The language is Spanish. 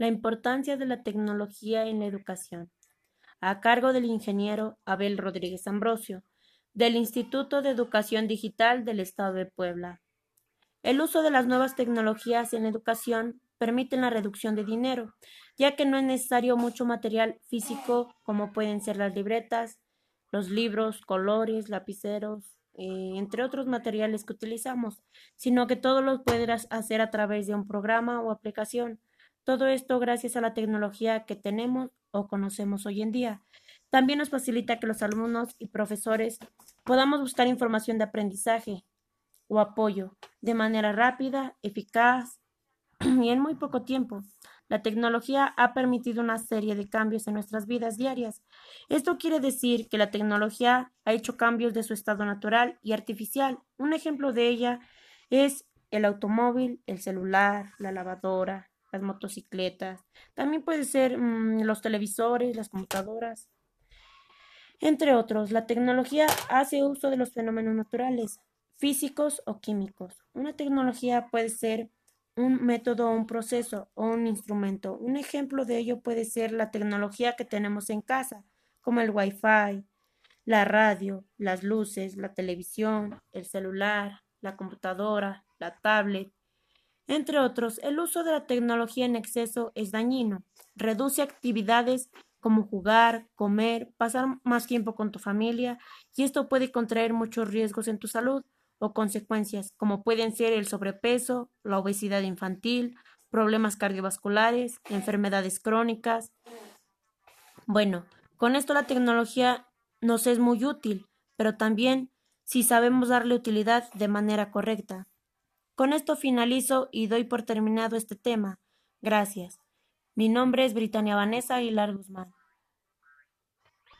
La importancia de la tecnología en la educación. A cargo del ingeniero Abel Rodríguez Ambrosio, del Instituto de Educación Digital del Estado de Puebla. El uso de las nuevas tecnologías en la educación permite la reducción de dinero, ya que no es necesario mucho material físico como pueden ser las libretas, los libros, colores, lapiceros, eh, entre otros materiales que utilizamos, sino que todo lo puedes hacer a través de un programa o aplicación. Todo esto gracias a la tecnología que tenemos o conocemos hoy en día. También nos facilita que los alumnos y profesores podamos buscar información de aprendizaje o apoyo de manera rápida, eficaz y en muy poco tiempo. La tecnología ha permitido una serie de cambios en nuestras vidas diarias. Esto quiere decir que la tecnología ha hecho cambios de su estado natural y artificial. Un ejemplo de ella es el automóvil, el celular, la lavadora, las motocicletas. También puede ser mm, los televisores, las computadoras. Entre otros, la tecnología hace uso de los fenómenos naturales, físicos o químicos. Una tecnología puede ser un método, un proceso o un instrumento. Un ejemplo de ello puede ser la tecnología que tenemos en casa, como el Wi-Fi, la radio, las luces, la televisión, el celular, la computadora, la tablet. Entre otros, el uso de la tecnología en exceso es dañino. Reduce actividades como jugar, comer, pasar más tiempo con tu familia y esto puede contraer muchos riesgos en tu salud o consecuencias, como pueden ser el sobrepeso, la obesidad infantil, problemas cardiovasculares, enfermedades crónicas. Bueno, con esto la tecnología nos es muy útil, pero también si sabemos darle utilidad de manera correcta. Con esto finalizo y doy por terminado este tema. Gracias. Mi nombre es Britannia Vanessa Aguilar Guzmán.